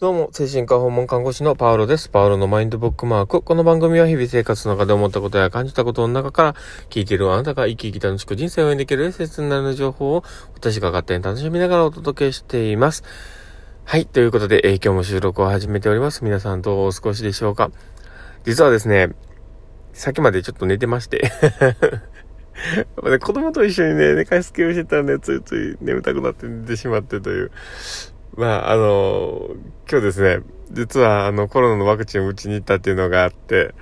どうも、精神科訪問看護師のパウロです。パウロのマインドブックマーク。この番組は日々生活の中で思ったことや感じたことの中から聞いているあなたが生き生き楽しく人生を演できる切なる情報を私が勝手に楽しみながらお届けしています。はい。ということで、えー、今日も収録を始めております。皆さんどうお過ごしでしょうか実はですね、さっきまでちょっと寝てまして ね子供と一緒にね、寝かしつけをしてたらね、ついつい眠たくなって寝てしまってという、まあ、あの、今日ですね、実はあのコロナのワクチンを打ちに行ったっていうのがあって、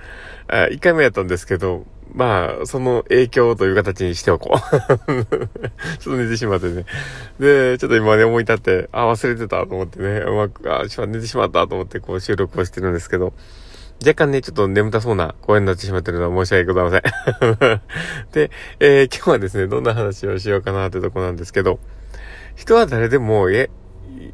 あ1回目やったんですけど、まあ、その影響という形にしておこう。ちょっと寝てしまってね。で、ちょっと今ね思い立って、あ、忘れてたと思ってね、うまく、あ、寝てしまったと思ってこう収録をしてるんですけど、若干ね、ちょっと眠たそうな声になってしまってるのは申し訳ございません。で、えー、今日はですね、どんな話をしようかなってとこなんですけど、人は誰でも、え、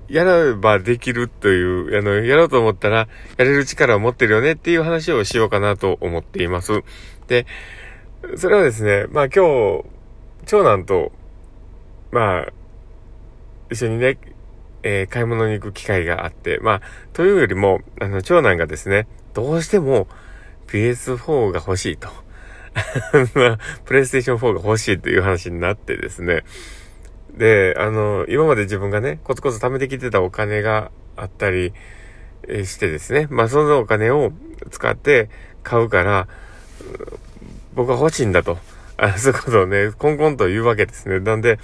やればできるという、あの、やろうと思ったら、やれる力を持ってるよねっていう話をしようかなと思っています。で、それはですね、まあ今日、長男と、まあ、一緒にね、えー、買い物に行く機会があって、まあ、というよりも、あの、長男がですね、どうしても PS4 が欲しいと。プレイステーション4が欲しいという話になってですね、で、あの、今まで自分がね、コツコツ貯めてきてたお金があったりしてですね、まあそのお金を使って買うから、僕は欲しいんだと。あそういうことをね、コンコンと言うわけですね。なんで、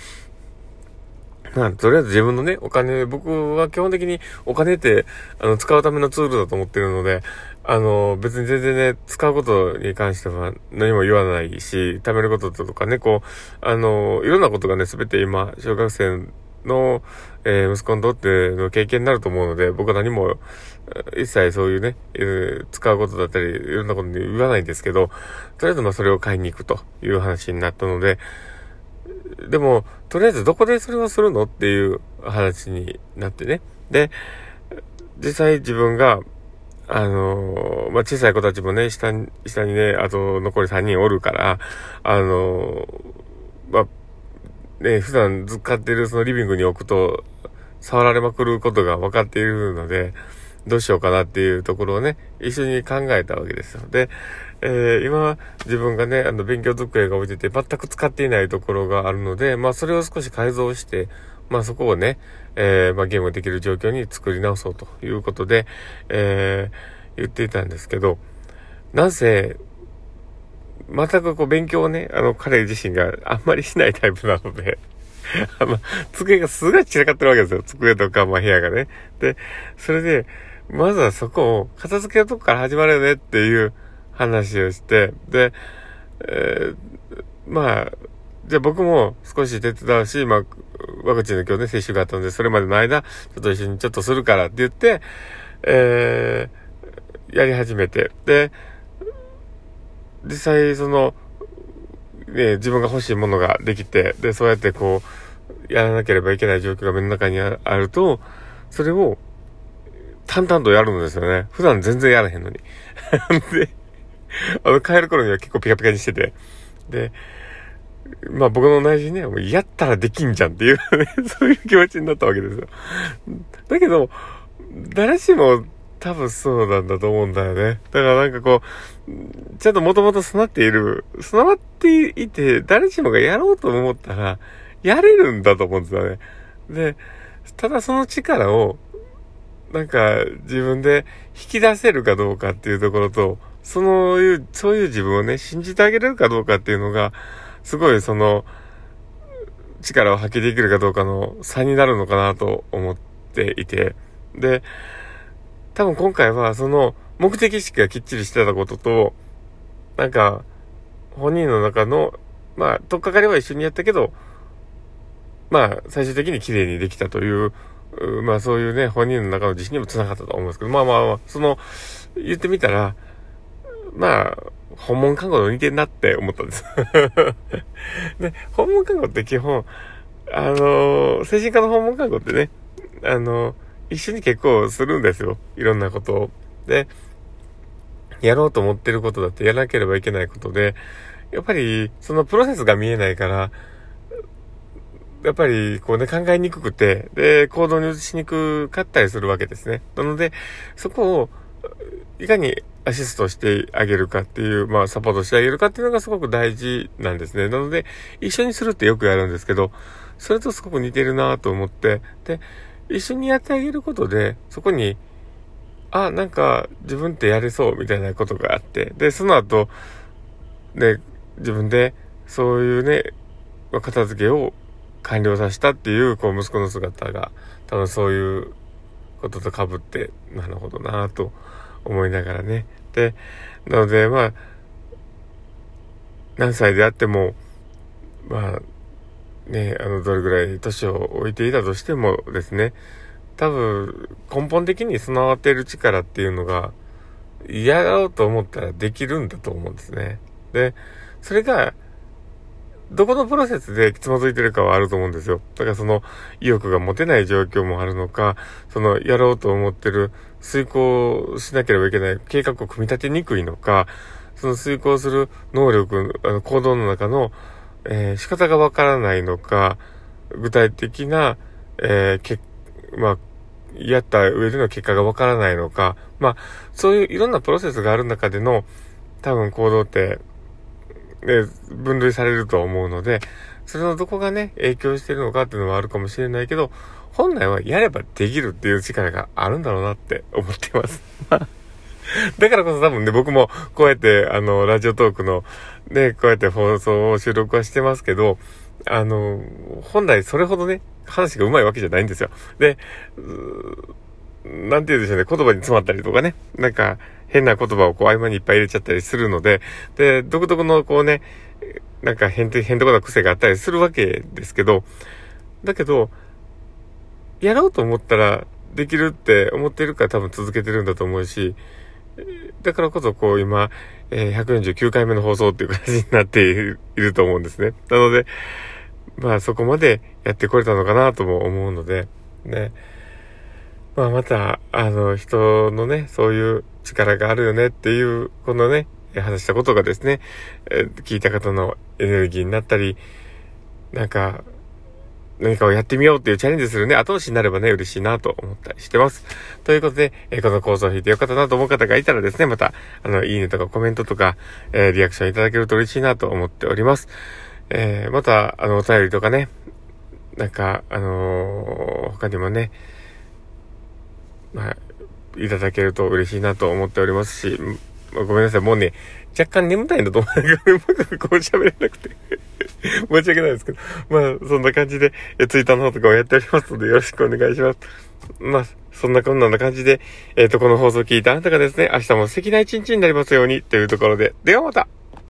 まあ、とりあえず自分のね、お金、僕は基本的にお金って、あの、使うためのツールだと思ってるので、あの、別に全然ね、使うことに関しては何も言わないし、貯めることとかね、こう、あの、いろんなことがね、すべて今、小学生の、えー、息子にとっての経験になると思うので、僕は何も、一切そういうね、えー、使うことだったり、いろんなことに言わないんですけど、とりあえずまあそれを買いに行くという話になったので、でも、とりあえずどこでそれをするのっていう話になってね。で、実際自分が、あのー、まあ、小さい子たちもね、下に、下にね、あと残り3人おるから、あのー、まあ、ね、普段使ってるそのリビングに置くと、触られまくることが分かっているので、どうしようかなっていうところをね、一緒に考えたわけですよ。で、えー、今、自分がね、あの、勉強机が置いてて、全く使っていないところがあるので、まあ、それを少し改造して、まあ、そこをね、えー、まあ、ゲームできる状況に作り直そうということで、えー、言っていたんですけど、なぜ、全くこう勉強をね、あの、彼自身があんまりしないタイプなので、あの、机がすごい散らかってるわけですよ。机とか、まあ、部屋がね。で、それで、まずはそこを片付けるとこから始まるよねっていう話をして、で、えー、まあ、じゃあ僕も少し手伝うし、まあ、ワクチンの今日ね、接種があったので、それまでの間、ちょっと一緒にちょっとするからって言って、えー、やり始めて、で、実際その、ね、自分が欲しいものができて、で、そうやってこう、やらなければいけない状況が目の中にあると、それを淡々とやるんですよね。普段全然やらへんのに。で、あの、帰る頃には結構ピカピカにしてて。で、まあ僕の内心ね、もうやったらできんじゃんっていうね、そういう気持ちになったわけですよ。だけど、誰しも多分そうなんだと思うんだよね。だからなんかこう、ちゃんともともと備っている、備わっていて、誰しもがやろうと思ったら、やれるんだと思うんですよね。で、ただその力をなんか自分で引き出せるかどうかっていうところと、そのいう、そういう自分をね、信じてあげれるかどうかっていうのが、すごいその、力を発揮できるかどうかの差になるのかなと思っていて。で、多分今回はその目的意識がきっちりしてたことと、なんか、本人の中の、まあ、とっかかりは一緒にやったけど、まあ、最終的に綺麗にできたというまあそういうね、本人の中の自信にもつながったと思うんですけど、まあまあまあ、その、言ってみたら、まあ、訪問看護と似てんなって思ったんですで、訪問看護って基本、あの精神科の訪問看護ってね、あの一緒に結構するんですよ。いろんなことを。で、やろうと思ってることだってやらなければいけないことで、やっぱり、そのプロセスが見えないから、やっぱり、こうね、考えにくくて、で、行動に移しにくかったりするわけですね。なので、そこを、いかにアシストしてあげるかっていう、まあ、サポートしてあげるかっていうのがすごく大事なんですね。なので、一緒にするってよくやるんですけど、それとすごく似てるなと思って、で、一緒にやってあげることで、そこに、あ、なんか自分ってやれそうみたいなことがあって、で、その後、ね、自分でそういうね、片付けを完了させたっていう、こう、息子の姿が、多分そういうことと被って、なるほどなと思いながらね。で、なので、まあ、何歳であっても、まあ、ね、あの、どれぐらい年を置いていたとしてもですね、多分、根本的に備わっている力っていうのが、嫌だろうと思ったらできるんだと思うんですね。で、それが、どこのプロセスでつまずいてるかはあると思うんですよ。だからその意欲が持てない状況もあるのか、そのやろうと思ってる遂行しなければいけない。計画を組み立てにくいのか、その遂行する能力、あの行動の中の、えー、仕方がわからないのか、具体的な、えー、け、まあ、やった上での結果がわからないのか、まあ、そういういろんなプロセスがある中での多分行動って、ね、分類されると思うので、それのどこがね、影響してるのかっていうのはあるかもしれないけど、本来はやればできるっていう力があるんだろうなって思ってます。だからこそ多分ね、僕もこうやって、あの、ラジオトークの、ね、こうやって放送を収録はしてますけど、あの、本来それほどね、話が上手いわけじゃないんですよ。で、なんて言うんでしょうね、言葉に詰まったりとかね、なんか、変な言葉をこう合間にいっぱい入れちゃったりするので、で、独特のこうね、なんか変、変とこな癖があったりするわけですけど、だけど、やろうと思ったらできるって思ってるから多分続けてるんだと思うし、だからこそこう今、え、149回目の放送っていう感じになっていると思うんですね。なので、まあそこまでやってこれたのかなとも思うので、ね。まあまた、あの、人のね、そういう力があるよねっていう、このね、話したことがですね、え聞いた方のエネルギーになったり、なんか、何かをやってみようっていうチャレンジするね、後押しになればね、嬉しいなと思ったりしてます。ということで、えこの構想を弾いてよかったなと思う方がいたらですね、また、あの、いいねとかコメントとか、えー、リアクションいただけると嬉しいなと思っております。えー、また、あの、お便りとかね、なんか、あの、他にもね、まあ、いただけると嬉しいなと思っておりますし、ま、ごめんなさい、もうね、若干眠たいんだと思うんだけど、うまくこう喋れなくて 申し訳ないですけど、まあ、そんな感じで、え、ツイッターの方とかをやっておりますので、よろしくお願いします。まあ、そんなこんなな感じで、えっ、ー、と、この放送を聞いたあなたがですね、明日も素敵な一日になりますように、というところで、ではまた